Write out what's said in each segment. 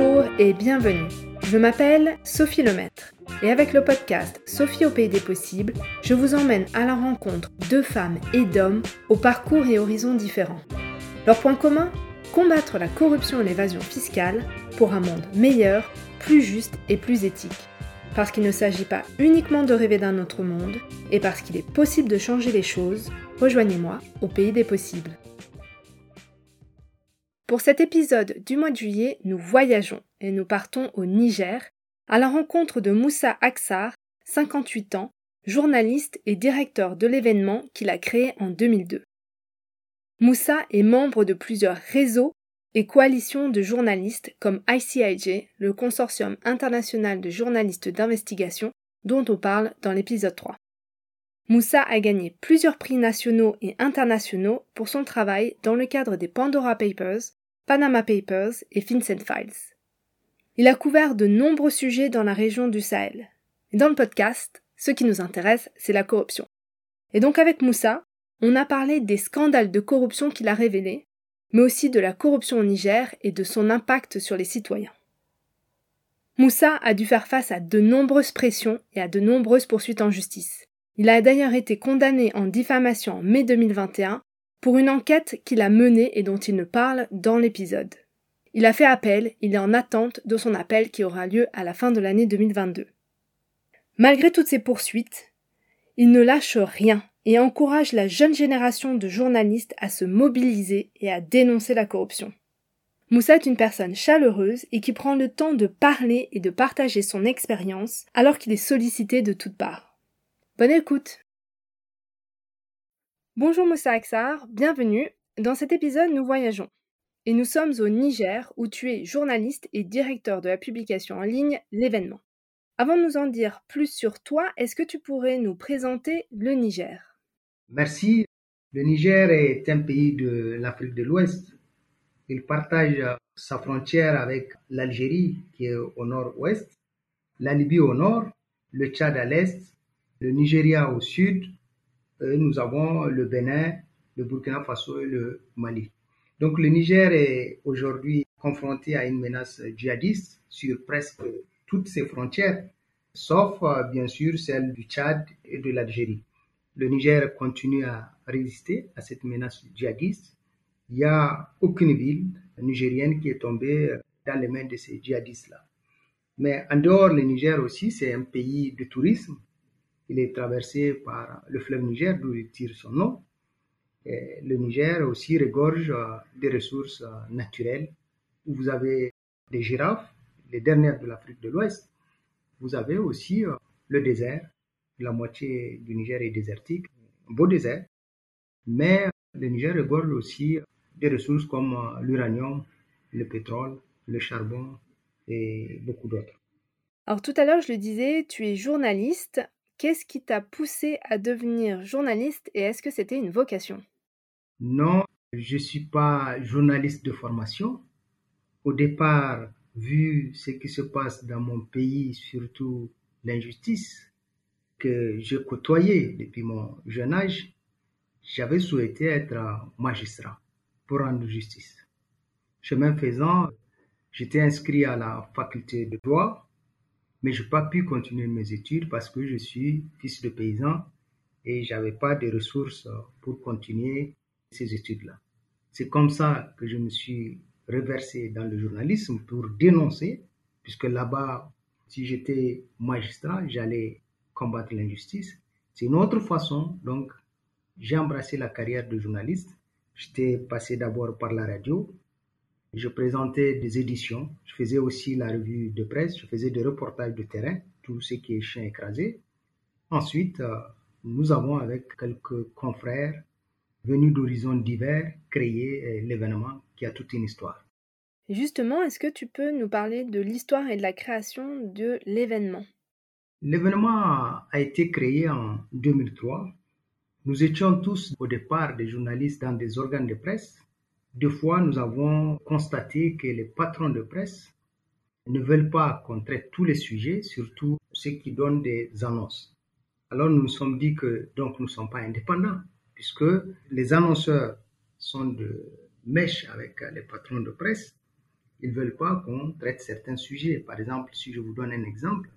Bonjour et bienvenue. Je m'appelle Sophie Lemaître et avec le podcast Sophie au pays des possibles, je vous emmène à la rencontre de femmes et d'hommes au parcours et horizons différents. Leur point commun Combattre la corruption et l'évasion fiscale pour un monde meilleur, plus juste et plus éthique. Parce qu'il ne s'agit pas uniquement de rêver d'un autre monde, et parce qu'il est possible de changer les choses, rejoignez-moi au pays des possibles. Pour cet épisode du mois de juillet, nous voyageons et nous partons au Niger à la rencontre de Moussa Aksar, 58 ans, journaliste et directeur de l'événement qu'il a créé en 2002. Moussa est membre de plusieurs réseaux et coalitions de journalistes comme ICIJ, le consortium international de journalistes d'investigation dont on parle dans l'épisode 3. Moussa a gagné plusieurs prix nationaux et internationaux pour son travail dans le cadre des Pandora Papers, Panama Papers et FinCEN Files. Il a couvert de nombreux sujets dans la région du Sahel. Dans le podcast, ce qui nous intéresse, c'est la corruption. Et donc avec Moussa, on a parlé des scandales de corruption qu'il a révélés, mais aussi de la corruption au Niger et de son impact sur les citoyens. Moussa a dû faire face à de nombreuses pressions et à de nombreuses poursuites en justice. Il a d'ailleurs été condamné en diffamation en mai 2021 pour une enquête qu'il a menée et dont il ne parle dans l'épisode. Il a fait appel, il est en attente de son appel qui aura lieu à la fin de l'année 2022. Malgré toutes ces poursuites, il ne lâche rien et encourage la jeune génération de journalistes à se mobiliser et à dénoncer la corruption. Moussa est une personne chaleureuse et qui prend le temps de parler et de partager son expérience alors qu'il est sollicité de toutes parts. Bonne écoute Bonjour Moussa Aksar, bienvenue. Dans cet épisode, nous voyageons. Et nous sommes au Niger, où tu es journaliste et directeur de la publication en ligne L'événement. Avant de nous en dire plus sur toi, est-ce que tu pourrais nous présenter le Niger? Merci. Le Niger est un pays de l'Afrique de l'Ouest. Il partage sa frontière avec l'Algérie, qui est au nord-ouest, la Libye au nord, le Tchad à l'est, le Nigeria au sud, nous avons le Bénin, le Burkina Faso et le Mali. Donc le Niger est aujourd'hui confronté à une menace djihadiste sur presque toutes ses frontières, sauf euh, bien sûr celle du Tchad et de l'Algérie. Le Niger continue à résister à cette menace djihadiste. Il n'y a aucune ville nigérienne qui est tombée dans les mains de ces djihadistes-là. Mais en dehors, le Niger aussi, c'est un pays de tourisme il est traversé par le fleuve Niger, d'où il tire son nom. Le Niger aussi regorge euh, des ressources euh, naturelles, vous avez des girafes, les dernières de l'Afrique de l'Ouest. Vous avez aussi euh, le désert. La moitié du Niger est désertique, beau désert. Mais le Niger regorge aussi des ressources comme l'uranium, le pétrole, le charbon et beaucoup d'autres. Alors tout à l'heure, je le disais, tu es journaliste. Qu'est-ce qui t'a poussé à devenir journaliste et est-ce que c'était une vocation? Non, je ne suis pas journaliste de formation. Au départ, vu ce qui se passe dans mon pays, surtout l'injustice que je côtoyais depuis mon jeune âge, j'avais souhaité être magistrat pour rendre justice. Chemin faisant, j'étais inscrit à la faculté de droit mais je n'ai pas pu continuer mes études parce que je suis fils de paysan et j'avais pas de ressources pour continuer ces études-là. C'est comme ça que je me suis reversé dans le journalisme pour dénoncer, puisque là-bas, si j'étais magistrat, j'allais combattre l'injustice. C'est une autre façon, donc j'ai embrassé la carrière de journaliste. J'étais passé d'abord par la radio, je présentais des éditions, je faisais aussi la revue de presse, je faisais des reportages de terrain, tout ce qui est chien écrasé. Ensuite, euh, nous avons avec quelques confrères venus d'horizons divers créé euh, l'événement qui a toute une histoire. Justement, est-ce que tu peux nous parler de l'histoire et de la création de l'événement? L'événement a été créé en 2003. Nous étions tous au départ des journalistes dans des organes de presse deux fois, nous avons constaté que les patrons de presse ne veulent pas qu'on traite tous les sujets, surtout ceux qui donnent des annonces. Alors nous nous sommes dit que donc nous ne sommes pas indépendants, puisque les annonceurs sont de mèche avec les patrons de presse. Ils ne veulent pas qu'on traite certains sujets. Par exemple, si je vous donne un exemple,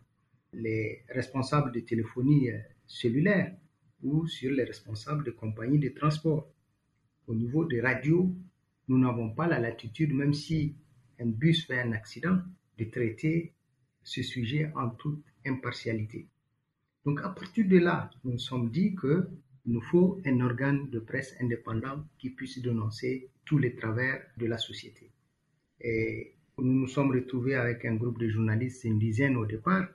les responsables de téléphonie euh, cellulaire ou sur les responsables de compagnies de transport. Au niveau des radios, nous n'avons pas la latitude, même si un bus fait un accident, de traiter ce sujet en toute impartialité. Donc à partir de là, nous nous sommes dit qu'il nous faut un organe de presse indépendant qui puisse dénoncer tous les travers de la société. Et nous nous sommes retrouvés avec un groupe de journalistes, une dizaine au départ,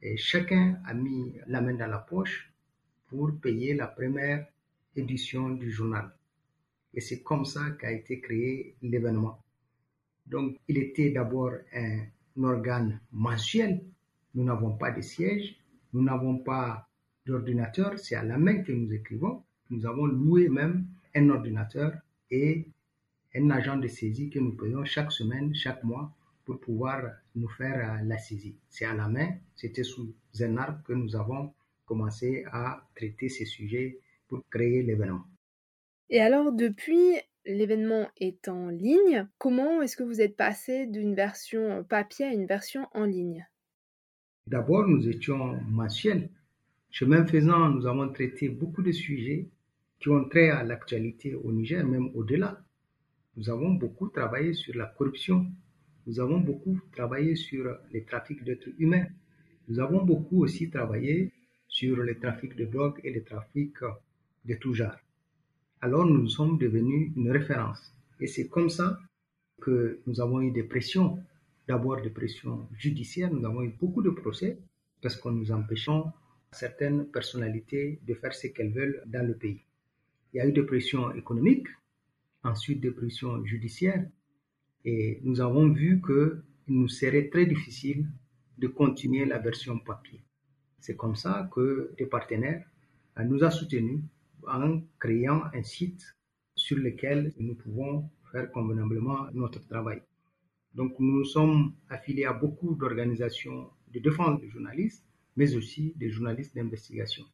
et chacun a mis la main dans la poche pour payer la première édition du journal. Et c'est comme ça qu'a été créé l'événement. Donc, il était d'abord un organe mensuel. Nous n'avons pas de siège, nous n'avons pas d'ordinateur, c'est à la main que nous écrivons. Nous avons loué même un ordinateur et un agent de saisie que nous payons chaque semaine, chaque mois pour pouvoir nous faire euh, la saisie. C'est à la main, c'était sous un arbre que nous avons commencé à traiter ces sujets pour créer l'événement. Et alors, depuis, l'événement est en ligne. Comment est-ce que vous êtes passé d'une version papier à une version en ligne? D'abord, nous étions mensuels. Chemin faisant, nous avons traité beaucoup de sujets qui ont trait à l'actualité au Niger, même au-delà. Nous avons beaucoup travaillé sur la corruption, nous avons beaucoup travaillé sur les trafics d'êtres humains. Nous avons beaucoup aussi travaillé sur les trafics de drogue et les trafics de tout genre. Alors nous sommes devenus une référence. Et c'est comme ça que nous avons eu des pressions. D'abord des pressions judiciaires. Nous avons eu beaucoup de procès parce que nous empêchons certaines personnalités de faire ce qu'elles veulent dans le pays. Il y a eu des pressions économiques, ensuite des pressions judiciaires, et nous avons vu qu'il nous serait très difficile de continuer la version papier. C'est comme ça que des partenaires nous a soutenus en créant un site sur lequel nous pouvons faire convenablement notre travail. Donc nous sommes affiliés à beaucoup d'organisations de défense des journalistes, mais aussi des journalistes d'investigation.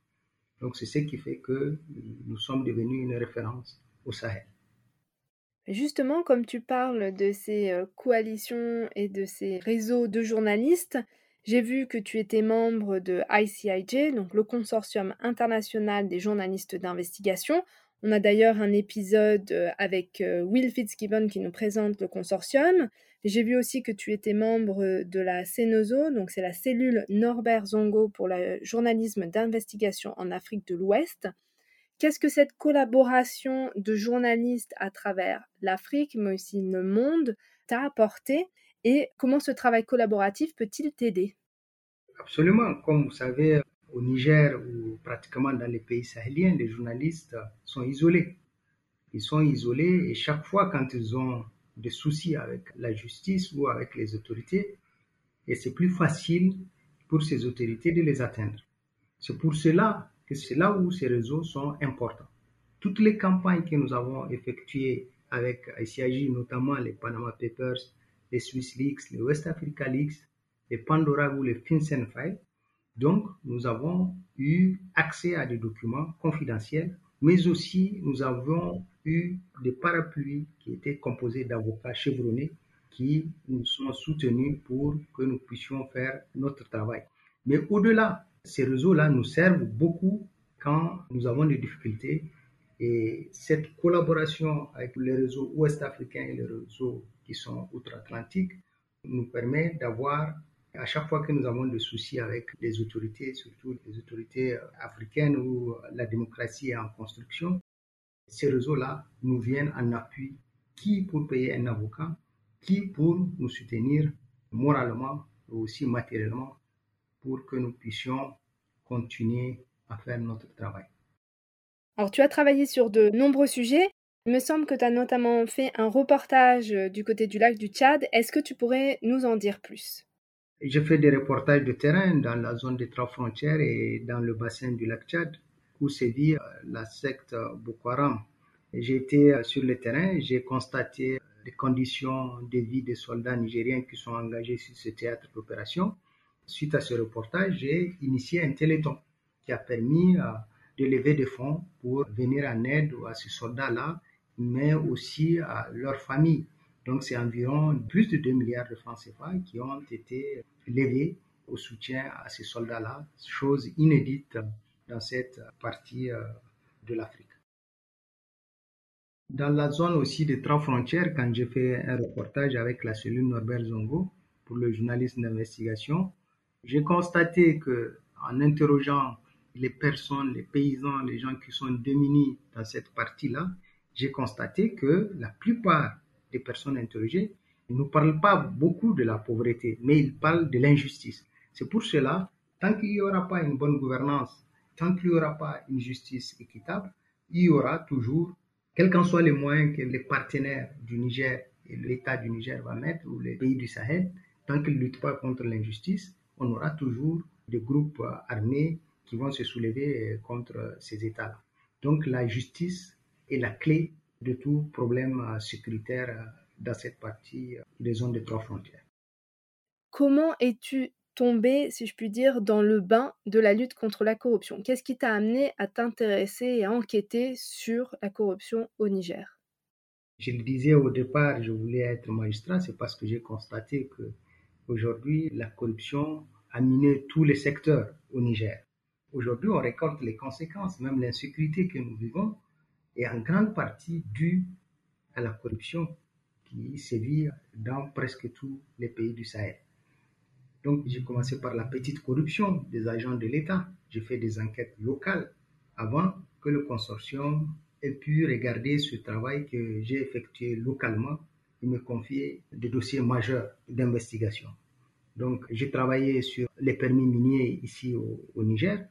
Donc c'est ce qui fait que nous sommes devenus une référence au Sahel. Justement, comme tu parles de ces euh, coalitions et de ces réseaux de journalistes, j'ai vu que tu étais membre de ICIJ, donc le Consortium international des journalistes d'investigation. On a d'ailleurs un épisode euh, avec euh, Will Fitzgibbon qui nous présente le consortium. J'ai vu aussi que tu étais membre de la CENOZO, donc c'est la cellule Norbert Zongo pour le journalisme d'investigation en Afrique de l'Ouest. Qu'est-ce que cette collaboration de journalistes à travers l'Afrique, mais aussi le monde, t'a apporté? Et comment ce travail collaboratif peut-il t'aider? Absolument. Comme vous savez, au Niger ou pratiquement dans les pays sahéliens, les journalistes sont isolés. Ils sont isolés et chaque fois quand ils ont des soucis avec la justice ou avec les autorités, et c'est plus facile pour ces autorités de les atteindre. C'est pour cela que c'est là où ces réseaux sont importants. Toutes les campagnes que nous avons effectuées avec ICIJ, notamment les Panama Papers, les Swiss Leaks, les West Africa Leaks, les Pandora ou les FinCEN Files, donc nous avons eu accès à des documents confidentiels, mais aussi nous avons eu des parapluies qui étaient composés d'avocats chevronnés qui nous sont soutenus pour que nous puissions faire notre travail. Mais au-delà ces réseaux-là nous servent beaucoup quand nous avons des difficultés et cette collaboration avec les réseaux ouest-africains et les réseaux qui sont outre-Atlantique nous permet d'avoir, à chaque fois que nous avons des soucis avec les autorités, surtout les autorités africaines où la démocratie est en construction, ces réseaux-là nous viennent en appui, qui pour payer un avocat, qui pour nous soutenir moralement et aussi matériellement pour que nous puissions continuer à faire notre travail. Alors tu as travaillé sur de nombreux sujets. Il me semble que tu as notamment fait un reportage euh, du côté du lac du Tchad. Est-ce que tu pourrais nous en dire plus? J'ai fait des reportages de terrain dans la zone des trois frontières et dans le bassin du lac Tchad où sévit euh, la secte Boko Haram. Euh, sur le terrain, j'ai constaté les conditions de vie des soldats nigériens qui sont engagés sur ce théâtre d'opération suite à ce reportage, j'ai initié un téléthon qui a permis euh, de lever des fonds pour venir en aide à ces soldats-là, mais aussi à leurs familles. Donc c'est environ plus de 2 milliards de francs CFA qui ont été levés au soutien à ces soldats-là, chose inédite dans cette partie euh, de l'Afrique. Dans la zone aussi des trois frontières, quand j'ai fait un reportage avec la cellule Norbert Zongo pour le journaliste d'investigation, j'ai constaté que en interrogeant les personnes, les paysans, les gens qui sont démunis dans cette partie-là, j'ai constaté que la plupart des personnes interrogées ne parlent pas beaucoup de la pauvreté, mais ils parlent de l'injustice. C'est pour cela, tant qu'il n'y aura pas une bonne gouvernance, tant qu'il n'y aura pas une justice équitable, il y aura toujours, quels qu'en soient les moyens que les partenaires du Niger et l'État du Niger va mettre, ou les pays du Sahel, tant qu'ils ne luttent pas contre l'injustice, on aura toujours des groupes armés qui vont se soulever contre ces États-là. Donc la justice est la clé de tout problème sécuritaire dans cette partie des zones de trois frontières. Comment es-tu tombé, si je puis dire, dans le bain de la lutte contre la corruption? Qu'est-ce qui t'a amené à t'intéresser et à enquêter sur la corruption au Niger? Je le disais au départ, je voulais être magistrat, c'est parce que j'ai constaté que aujourd'hui la corruption a miné tous les secteurs au Niger. Aujourd'hui, on récolte les conséquences, même l'insécurité que nous vivons est en grande partie due à la corruption qui sévit dans presque tous les pays du Sahel. Donc, j'ai commencé par la petite corruption des agents de l'État. J'ai fait des enquêtes locales avant que le consortium ait pu regarder ce travail que j'ai effectué localement et me confier des dossiers majeurs d'investigation. Donc, j'ai travaillé sur les permis miniers ici au, au Niger.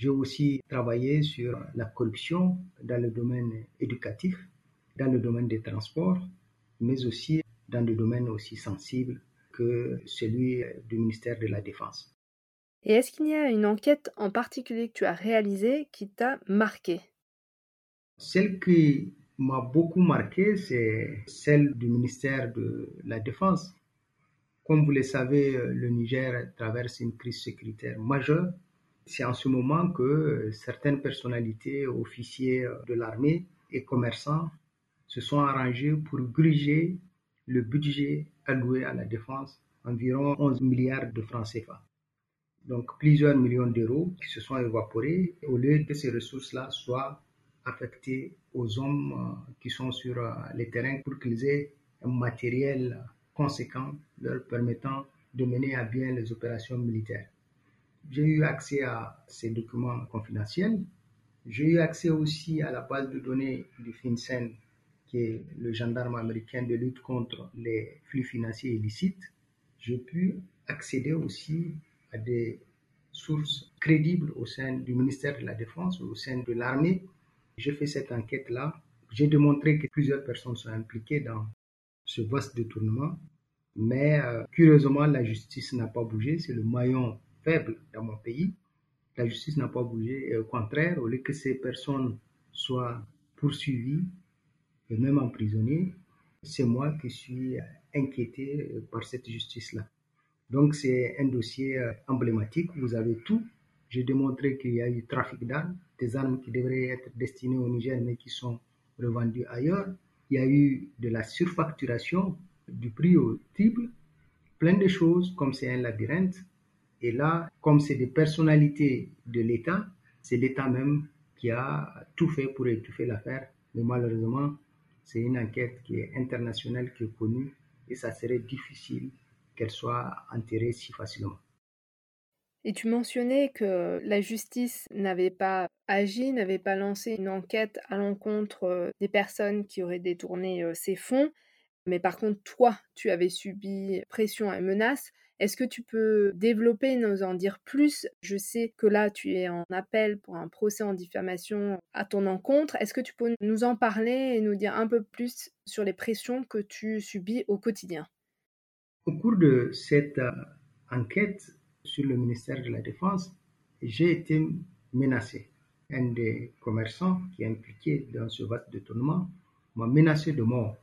J'ai aussi travaillé sur la corruption dans le domaine éducatif, dans le domaine des transports, mais aussi dans des domaines aussi sensibles que celui du ministère de la Défense. Et est-ce qu'il y a une enquête en particulier que tu as réalisée qui t'a marqué? Celle qui m'a beaucoup marqué, c'est celle du ministère de la Défense. Comme vous le savez, le Niger traverse une crise sécuritaire majeure. C'est en ce moment que certaines personnalités, officiers de l'armée et commerçants se sont arrangés pour gruger le budget alloué à la défense, environ 11 milliards de francs CFA. Donc plusieurs millions d'euros qui se sont évaporés au lieu que ces ressources-là soient affectées aux hommes euh, qui sont sur euh, les terrains pour qu'ils aient un matériel conséquent leur permettant de mener à bien les opérations militaires. J'ai eu accès à ces documents confidentiels. J'ai eu accès aussi à la base de données du FinCEN qui est le gendarme américain de lutte contre les flux financiers illicites, j'ai pu accéder aussi à des sources crédibles au sein du ministère de la Défense, au sein de l'armée. J'ai fait cette enquête-là. J'ai démontré que plusieurs personnes sont impliquées dans ce vaste détournement. Mais euh, curieusement, la justice n'a pas bougé. C'est le maillon faible dans mon pays. La justice n'a pas bougé. Au contraire, au lieu que ces personnes soient poursuivies, et même emprisonné, c'est moi qui suis inquiété par cette justice-là. Donc c'est un dossier euh, emblématique, vous avez tout. J'ai démontré qu'il y a eu trafic d'armes, des armes qui devraient être destinées au Niger mais qui sont revendues ailleurs. Il y a eu de la surfacturation du prix au triple, plein de choses comme c'est un labyrinthe. Et là, comme c'est des personnalités de l'État, c'est l'État même qui a tout fait pour étouffer l'affaire. Mais malheureusement, c'est une enquête qui est internationale, qui est connue, et ça serait difficile qu'elle soit enterrée si facilement. Et tu mentionnais que la justice n'avait pas agi, n'avait pas lancé une enquête à l'encontre euh, des personnes qui auraient détourné euh, ces fonds. Mais par contre, toi, tu avais subi pression et menaces. Est-ce que tu peux développer, nous en dire plus? Je sais que là, tu es en appel pour un procès en diffamation à ton encontre. Est-ce que tu peux nous en parler et nous dire un peu plus sur les pressions que tu subis au quotidien? Au cours de cette euh, enquête sur le ministère de la Défense, j'ai été menacé. Un des commerçants qui est impliqué dans ce vaste détournement m'a menacé de mort.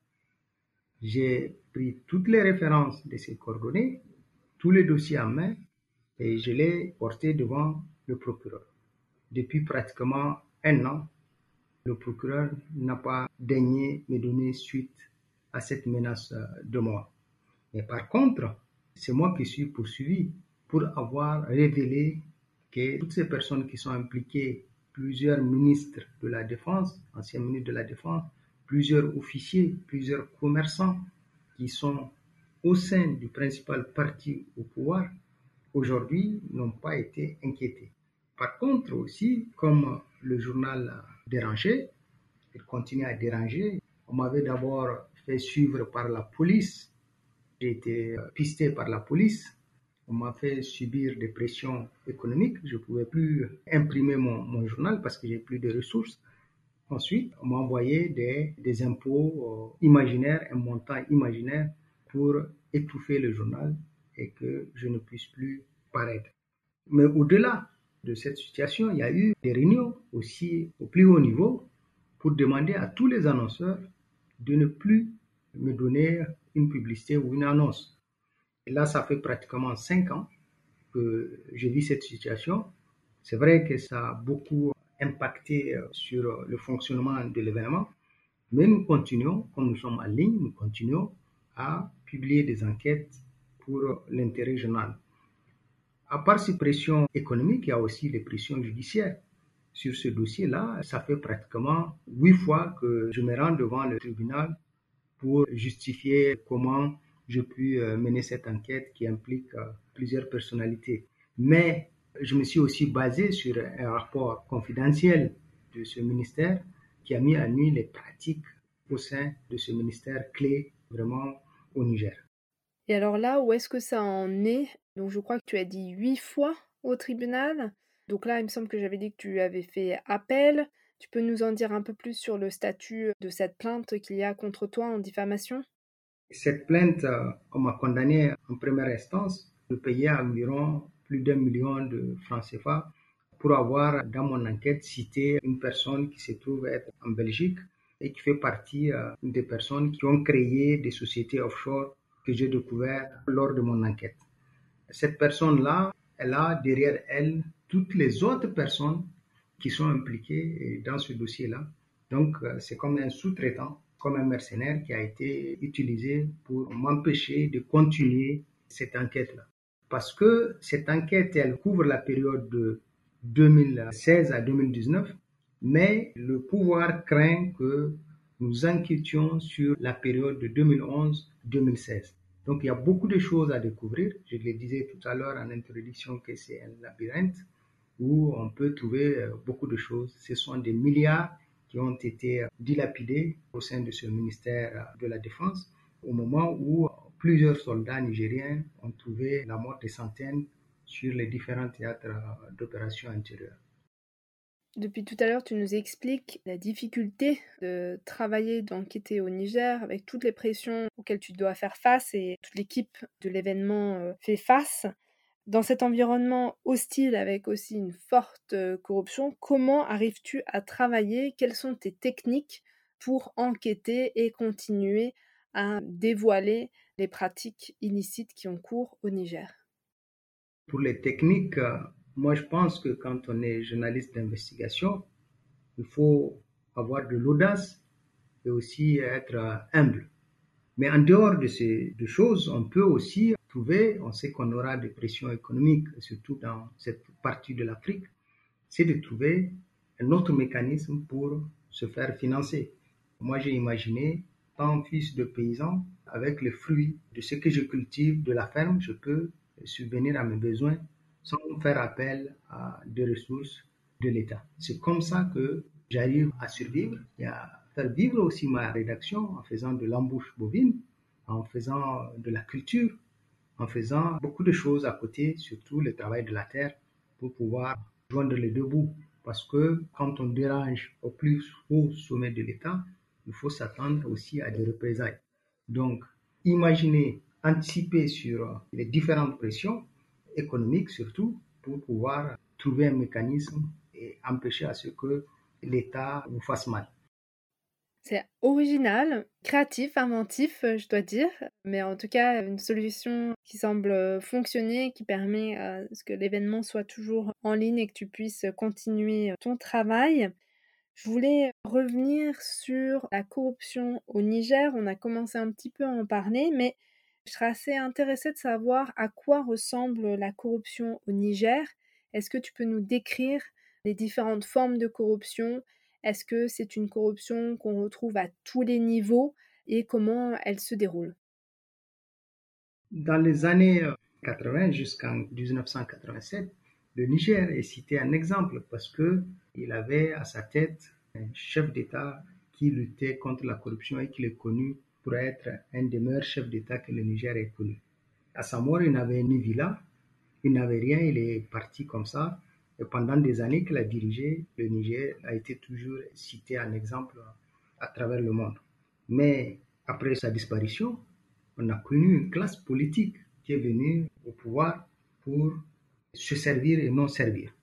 J'ai pris toutes les références de ces coordonnées tous les dossiers en main et je l'ai porté devant le procureur. Depuis pratiquement un an, le procureur n'a pas daigné me donner suite à cette menace de mort. Mais par contre, c'est moi qui suis poursuivi pour avoir révélé que toutes ces personnes qui sont impliquées, plusieurs ministres de la Défense, anciens ministres de la Défense, plusieurs officiers, plusieurs commerçants qui sont au sein du principal parti au pouvoir, aujourd'hui n'ont pas été inquiétés. Par contre aussi, comme le journal a dérangé, il continue à déranger, on m'avait d'abord fait suivre par la police, j'ai été pisté par la police, on m'a fait subir des pressions économiques, je ne pouvais plus imprimer mon, journal parce que j'ai plus de ressources. Ensuite, on m'a envoyé des, des impôts euh, imaginaires, un montant imaginaire pour étouffer le journal et que je ne puisse plus paraître. Mais au-delà de cette situation, il y a eu des réunions aussi au plus haut niveau pour demander à tous les annonceurs de ne plus me donner une publicité ou une annonce. Et là, ça fait pratiquement cinq ans que je vis cette situation. C'est vrai que ça a beaucoup impacté euh, sur le fonctionnement de l'événement, mais nous continuons, comme nous sommes en ligne, nous continuons à publier des enquêtes pour l'intérêt journal. À part ces pressions économiques, il y a aussi des pressions judiciaires. Sur ce dossier-là, ça fait pratiquement huit fois que je me rends devant le tribunal pour justifier comment je puis euh, mener cette enquête qui implique plusieurs personnalités. Mais je me suis aussi basé sur un rapport confidentiel de ce ministère qui a mis à nu les pratiques au sein de ce ministère clé vraiment au Niger. Et alors là, où est-ce que ça en est? Donc je crois que tu as dit huit fois au tribunal. Donc là, il me semble que j'avais dit que tu avais fait appel. Tu peux nous en dire un peu plus sur le statut de cette plainte qu'il y a contre toi en diffamation? Cette plainte, euh, on m'a condamné en première instance de payer environ plus d'un million de francs CFA pour avoir dans mon enquête cité une personne qui se trouve être en Belgique et qui fait partie euh, des personnes qui ont créé des sociétés offshore que j'ai découvert lors de mon enquête. Cette personne-là, elle a derrière elle toutes les autres personnes qui sont impliquées dans ce dossier-là. Donc, euh, c'est comme un sous-traitant, comme un mercenaire qui a été utilisé pour m'empêcher de continuer cette enquête-là parce que cette enquête, elle couvre la période de 2016 à 2019, mais le pouvoir craint que nous inquiétions sur la période de 2011-2016. Donc il y a beaucoup de choses à découvrir. Je le disais tout à l'heure en introduction que c'est un labyrinthe où on peut trouver euh, beaucoup de choses. Ce sont des milliards qui ont été dilapidés au sein de ce ministère de la Défense au moment où plusieurs soldats nigériens ont trouvé la mort des centaines sur les différents théâtres d'opérations intérieures. Depuis tout à l'heure, tu nous expliques la difficulté de travailler, d'enquêter au Niger avec toutes les pressions auxquelles tu dois faire face et toute l'équipe de l'événement euh, fait face. Dans cet environnement hostile avec aussi une forte euh, corruption, comment arrives-tu à travailler? Quelles sont tes techniques pour enquêter et continuer à dévoiler les pratiques illicites qui ont cours au Niger? Pour les techniques, euh, moi je pense que quand on est journaliste d'investigation, il faut avoir de l'audace et aussi être euh, humble. Mais en dehors de ces deux choses, on peut aussi trouver, on sait qu'on aura des pressions économiques, surtout dans cette partie de l'Afrique, c'est de trouver un autre mécanisme pour se faire financer. Moi, j'ai imaginé tant fils de paysan, avec les fruits de ce que je cultive de la ferme, je peux subvenir à mes besoins sans faire appel à des ressources de l'État. C'est comme ça que j'arrive à survivre et à faire vivre aussi ma rédaction en faisant de l'embouche bovine, en faisant de la culture, en faisant beaucoup de choses à côté, surtout le travail de la terre, pour pouvoir joindre les deux bouts. Parce que quand on dérange au plus haut sommet de l'État, il faut s'attendre aussi à des représailles. Donc, imaginez, anticiper sur les différentes pressions économiques surtout pour pouvoir trouver un mécanisme et empêcher à ce que l'État vous fasse mal. C'est original, créatif, inventif, je dois dire, mais en tout cas une solution qui semble fonctionner, qui permet à ce que l'événement soit toujours en ligne et que tu puisses continuer ton travail. Je voulais revenir sur la corruption au Niger. On a commencé un petit peu à en parler, mais je serais assez intéressée de savoir à quoi ressemble la corruption au Niger. Est-ce que tu peux nous décrire les différentes formes de corruption? Est-ce que c'est une corruption qu'on retrouve à tous les niveaux? Et comment elle se déroule? Dans les années 80 jusqu'en 1987, le Niger est cité un exemple parce que il avait à sa tête un chef d'État qui luttait contre la corruption et qui est connu pour être un des meilleurs chefs d'État que le Niger ait connu. À sa mort, il n'avait ni villa, il n'avait rien, il est parti comme ça. Et pendant des années qu'il a dirigé, le Niger a été toujours cité en exemple à travers le monde. Mais après sa disparition, on a connu une classe politique qui est venue au pouvoir pour se servir et non servir.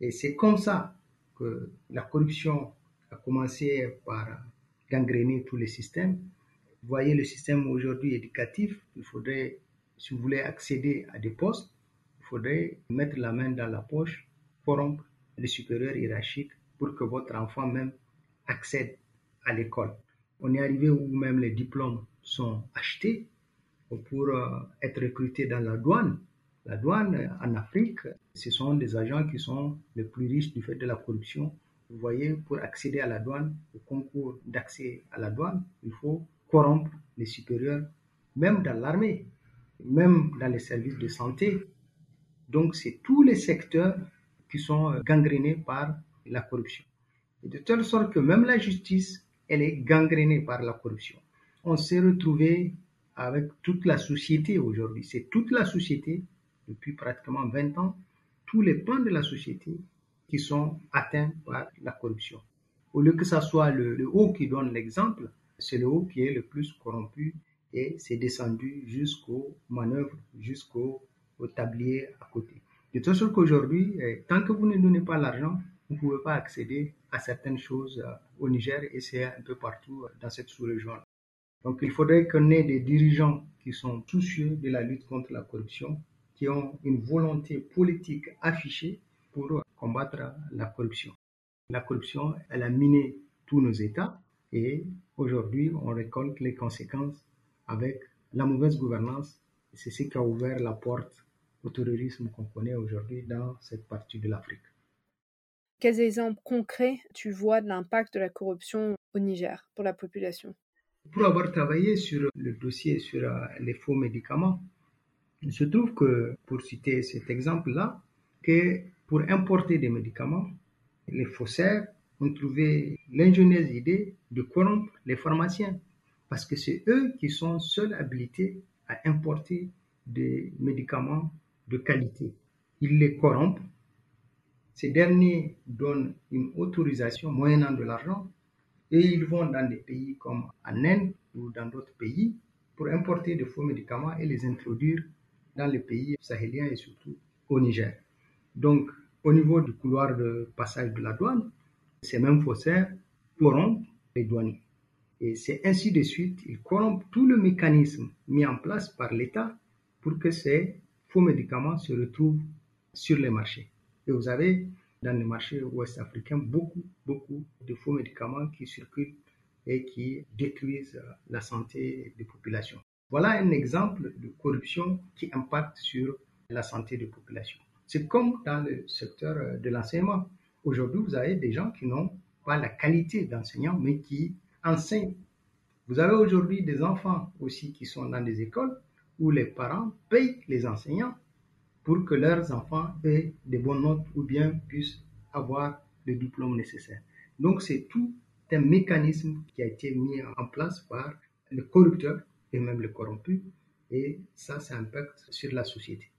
Et c'est comme ça que la corruption a commencé par gangréner tous les systèmes. Voyez le système aujourd'hui éducatif, il faudrait, si vous voulez accéder à des postes, il faudrait mettre la main dans la poche, corrompre les supérieurs hiérarchiques pour que votre enfant même accède à l'école. On est arrivé où même les diplômes sont achetés pour euh, être recrutés dans la douane la douane en Afrique, ce sont des agents qui sont les plus riches du fait de la corruption. Vous voyez, pour accéder à la douane, au concours d'accès à la douane, il faut corrompre les supérieurs, même dans l'armée, même dans les services de santé. Donc, c'est tous les secteurs qui sont gangrénés par la corruption. De telle sorte que même la justice, elle est gangrénée par la corruption. On s'est retrouvé avec toute la société aujourd'hui. C'est toute la société depuis pratiquement 20 ans tous les pans de la société qui sont atteints par la corruption. Au lieu que ce soit le, haut qui donne l'exemple, c'est le haut qui est le plus corrompu et c'est descendu jusqu'aux manœuvres, jusqu'au tablier à côté. De toute sorte qu'aujourd'hui, eh, tant que vous ne donnez pas l'argent, vous ne pouvez pas accéder à certaines choses euh, au Niger et c'est un peu partout euh, dans cette sous-région. Donc il faudrait qu'on ait des dirigeants qui sont soucieux de la lutte contre la corruption qui ont une volonté politique affichée pour combattre la corruption. La corruption, elle a miné tous nos États et aujourd'hui, on récolte les conséquences avec la mauvaise gouvernance. C'est ce qui a ouvert la porte au terrorisme qu'on connaît aujourd'hui dans cette partie de l'Afrique. Quels exemples concrets tu vois de l'impact de la corruption au Niger pour la population? Pour avoir travaillé sur le dossier sur euh, les faux médicaments, il se trouve que, pour citer cet exemple-là, que pour importer des médicaments, les faussaires ont trouvé l'ingénieuse idée de corrompre les pharmaciens, parce que c'est eux qui sont seuls habilités à importer des médicaments de qualité. Ils les corrompent. Ces derniers donnent une autorisation moyennant de l'argent et ils vont dans des pays comme en Inde ou dans d'autres pays pour importer de faux médicaments et les introduire dans les pays sahéliens et surtout au Niger. Donc, au niveau du couloir de passage de la douane, ces mêmes faussaires corrompent les douaniers. Et c'est ainsi de suite, ils corrompent tout le mécanisme mis en place par l'État pour que ces faux médicaments se retrouvent sur les marchés. Et vous avez dans les marchés ouest africains beaucoup, beaucoup de faux médicaments qui circulent et qui détruisent la santé des populations. Voilà un exemple de corruption qui impacte sur la santé des populations. C'est comme dans le secteur de l'enseignement. Aujourd'hui, vous avez des gens qui n'ont pas la qualité d'enseignants, mais qui enseignent. Vous avez aujourd'hui des enfants aussi qui sont dans des écoles où les parents payent les enseignants pour que leurs enfants aient des bonnes notes ou bien puissent avoir le diplôme nécessaire. Donc c'est tout un mécanisme qui a été mis en place par le corrupteur et même le corrompu. Et ça, ça impacte sur la société.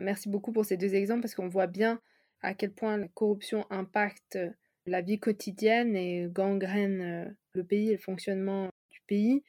Merci beaucoup pour ces deux exemples parce qu'on voit bien à quel point la corruption impacte la vie quotidienne et gangrène euh, le pays et le fonctionnement du pays.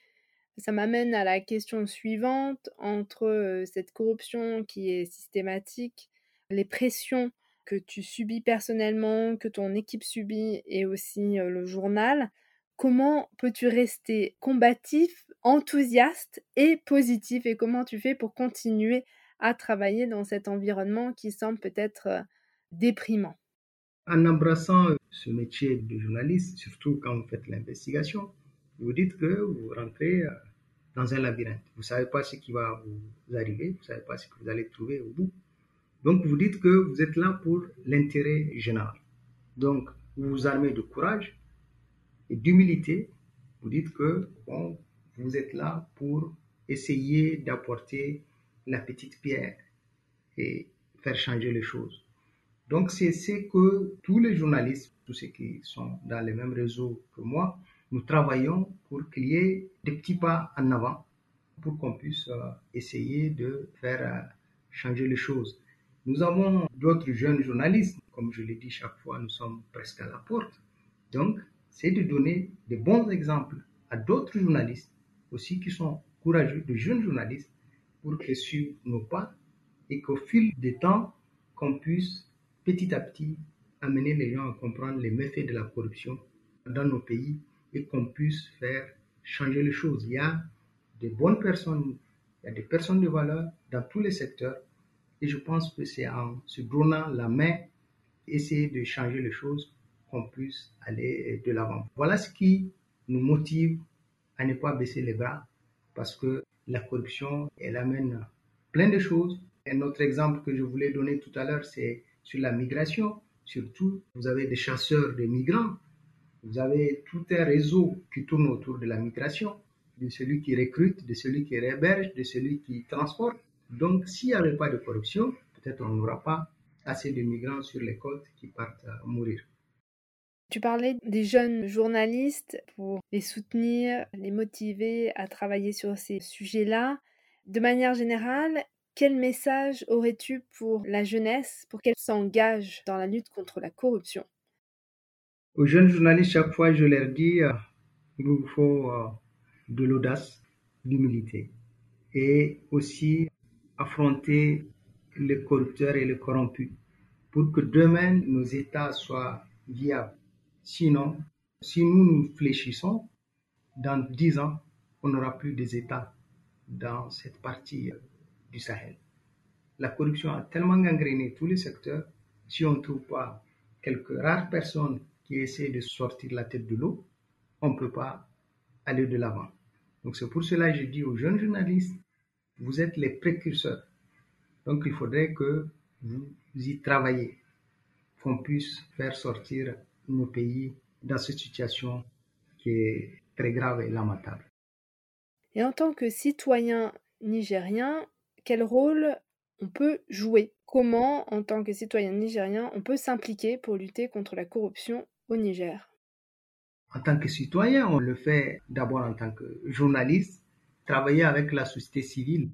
Ça m'amène à la question suivante entre euh, cette corruption qui est systématique, les pressions que tu subis personnellement, que ton équipe subit et aussi euh, le journal. Comment peux-tu rester combatif, enthousiaste et positif et comment tu fais pour continuer à travailler dans cet environnement qui semble peut-être déprimant En embrassant ce métier de journaliste, surtout quand vous faites l'investigation, vous dites que vous rentrez euh, dans un labyrinthe. Vous ne savez pas ce qui va vous arriver, vous ne savez pas ce que vous allez trouver au bout. Donc vous dites que vous êtes là pour l'intérêt général. Donc vous vous armez de courage et d'humilité. Vous dites que vous êtes là pour essayer d'apporter la petite pierre et faire changer les choses. Donc c'est ce que tous les journalistes, tous ceux qui sont dans les mêmes réseaux que moi, nous travaillons pour qu'il y ait des petits pas en avant pour qu'on puisse euh, essayer de faire euh, changer les choses. Nous avons d'autres jeunes journalistes, comme je l'ai dit chaque fois, nous sommes presque à la porte. Donc, c'est de donner des bons exemples à d'autres journalistes aussi qui sont courageux, de jeunes journalistes, pour qu'ils suivent nos pas et qu'au fil du temps, qu'on puisse petit à petit amener les gens à comprendre les méfaits de la corruption dans nos pays et qu'on puisse faire changer les choses. Il y a des bonnes personnes, il y a des personnes de valeur dans tous les secteurs et je pense que c'est en se donnant la main, essayer de changer les choses, qu'on puisse aller de l'avant. Voilà ce qui nous motive à ne pas baisser les bras parce que la corruption, elle amène plein de choses. Un autre exemple que je voulais donner tout à l'heure, c'est sur la migration. Surtout, vous avez des chasseurs de migrants vous avez tout un réseau qui tourne autour de la migration, de celui qui recrute, de celui qui héberge, de celui qui transporte. Donc, s'il n'y avait pas de corruption, peut-être on n'aura pas assez de migrants sur les côtes qui partent mourir. Tu parlais des jeunes journalistes pour les soutenir, les motiver à travailler sur ces sujets-là. De manière générale, quel message aurais-tu pour la jeunesse pour qu'elle s'engage dans la lutte contre la corruption? Aux jeunes journalistes, chaque fois, je leur dis, euh, il vous faut euh, de l'audace, l'humilité et aussi affronter les corrupteurs et les corrompus pour que demain nos États soient viables. Sinon, si nous nous fléchissons, dans dix ans, on n'aura plus des États dans cette partie euh, du Sahel. La corruption a tellement gangréné tous les secteurs, si on ne trouve pas quelques rares personnes qui essaie de sortir la tête de l'eau, on ne peut pas aller de l'avant. Donc c'est pour cela que je dis aux jeunes journalistes, vous êtes les précurseurs. Donc il faudrait que vous y travaillez, qu'on puisse faire sortir nos pays dans cette situation qui est très grave et lamentable. Et en tant que citoyen nigérien, quel rôle on peut jouer? Comment, en tant que citoyen nigérien, on peut s'impliquer pour lutter contre la corruption au Niger? En tant que citoyen, on le fait d'abord en tant que journaliste, travailler avec la société civile,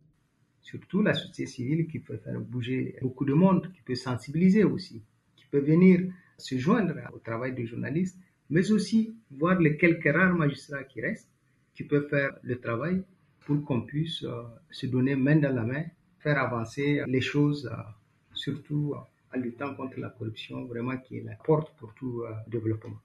surtout la société civile qui peut faire bouger beaucoup de monde, qui peut sensibiliser aussi, qui peut venir se joindre au travail du journaliste, mais aussi voir les quelques rares magistrats qui restent, qui peuvent faire le travail pour qu'on puisse euh, se donner main dans la main, faire avancer les choses, euh, surtout euh, en luttant contre la corruption, vraiment qui est la porte pour tout développement.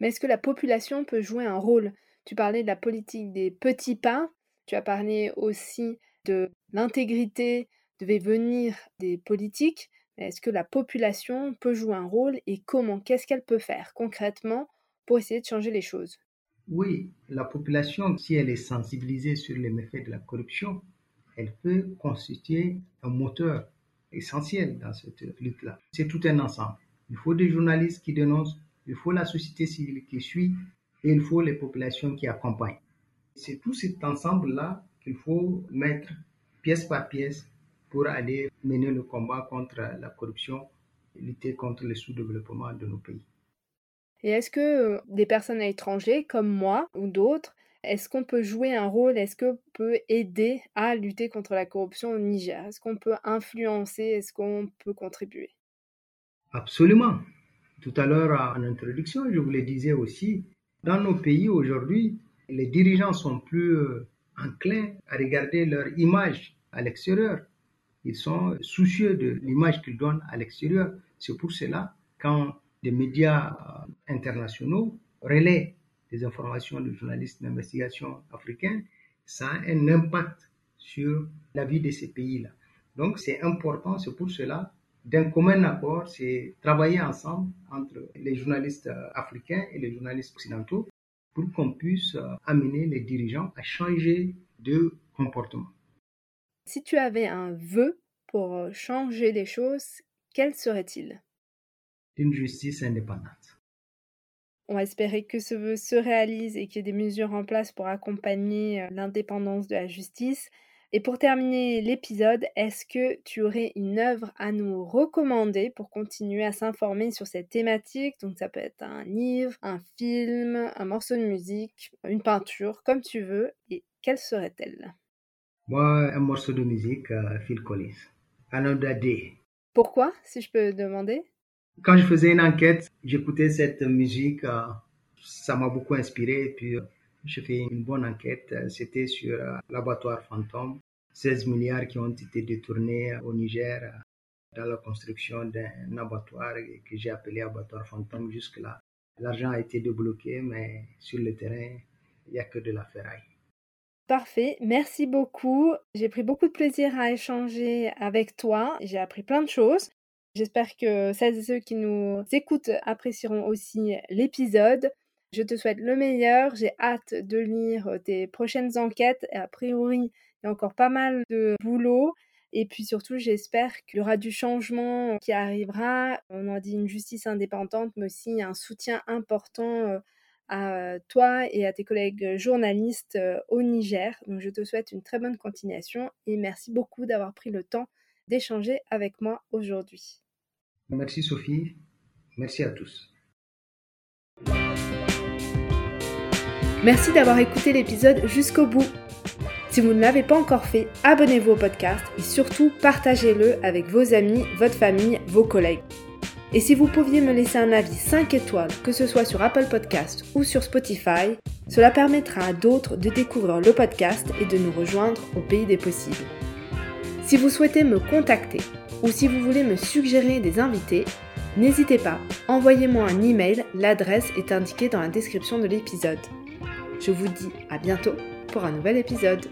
Mais est-ce que la population peut jouer un rôle? Tu parlais de la politique des petits pas, tu as parlé aussi de l'intégrité devait venir des politiques. Est-ce que la population peut jouer un rôle et comment? Qu'est-ce qu'elle peut faire concrètement pour essayer de changer les choses? Oui, la population, si elle est sensibilisée sur les méfaits de la corruption, elle peut constituer un moteur essentiel dans cette lutte-là. C'est tout un ensemble. Il faut des journalistes qui dénoncent, il faut la société civile qui suit et il faut les populations qui accompagnent. C'est tout cet ensemble-là qu'il faut mettre pièce par pièce pour aller mener le combat contre la corruption et lutter contre le sous-développement de nos pays. Et est-ce que euh, des personnes à l'étranger, comme moi ou d'autres, est-ce qu'on peut jouer un rôle Est-ce qu'on peut aider à lutter contre la corruption au Niger? Est-ce qu'on peut influencer? Est-ce qu'on peut contribuer? Absolument. Tout à l'heure, en introduction, je vous le disais aussi, dans nos pays aujourd'hui, les dirigeants sont plus euh, enclins à regarder leur image à l'extérieur. Ils sont soucieux de l'image qu'ils donnent à l'extérieur. C'est pour cela, quand des médias euh, internationaux relaient des informations de journalistes d'investigation africains, ça a un impact sur la vie de ces pays-là. Donc c'est important, c'est pour cela d'un commun accord, c'est travailler ensemble entre les journalistes euh, africains et les journalistes occidentaux pour qu'on puisse euh, amener les dirigeants à changer de comportement. Si tu avais un vœu pour changer les choses, quel serait-il? Une justice indépendante. On va espérer que ce vœu se réalise et qu'il y ait des mesures en place pour accompagner l'indépendance de la justice. Et pour terminer l'épisode, est-ce que tu aurais une œuvre à nous recommander pour continuer à s'informer sur cette thématique? Donc ça peut être un livre, un film, un morceau de musique, une peinture, comme tu veux. Et quelle serait-elle? Moi, un morceau de musique, euh, Phil Collins. Another Day. Pourquoi, si je peux demander? Quand je faisais une enquête, j'écoutais cette musique, euh, ça m'a beaucoup inspiré. Puis euh, j'ai fait une bonne enquête. C'était sur l'abattoir fantôme 16 milliards qui ont été détournés au Niger dans la construction d'un abattoir que j'ai appelé abattoir fantôme jusque-là. L'argent a été débloqué, mais sur le terrain, il n'y a que de la ferraille. Parfait, merci beaucoup. J'ai pris beaucoup de plaisir à échanger avec toi. J'ai appris plein de choses. J'espère que celles et ceux qui nous écoutent apprécieront aussi l'épisode. Je te souhaite le meilleur. J'ai hâte de lire tes prochaines enquêtes. Et a priori, il y a encore pas mal de boulot. Et puis surtout, j'espère qu'il y aura du changement qui arrivera. On a dit une justice indépendante, mais aussi un soutien important euh, à toi et à tes collègues journalistes euh, au Niger. Donc je te souhaite une très bonne continuation et merci beaucoup d'avoir pris le temps d'échanger avec moi aujourd'hui. Merci Sophie, merci à tous. Merci d'avoir écouté l'épisode jusqu'au bout. Si vous ne l'avez pas encore fait, abonnez-vous au podcast et surtout partagez-le avec vos amis, votre famille, vos collègues. Et si vous pouviez me laisser un avis 5 étoiles, que ce soit sur Apple Podcast ou sur Spotify, cela permettra à d'autres de découvrir le podcast et de nous rejoindre au pays des possibles. Si vous souhaitez me contacter ou si vous voulez me suggérer des invités, n'hésitez pas, envoyez-moi un email, l'adresse est indiquée dans la description de l'épisode. Je vous dis à bientôt pour un nouvel épisode.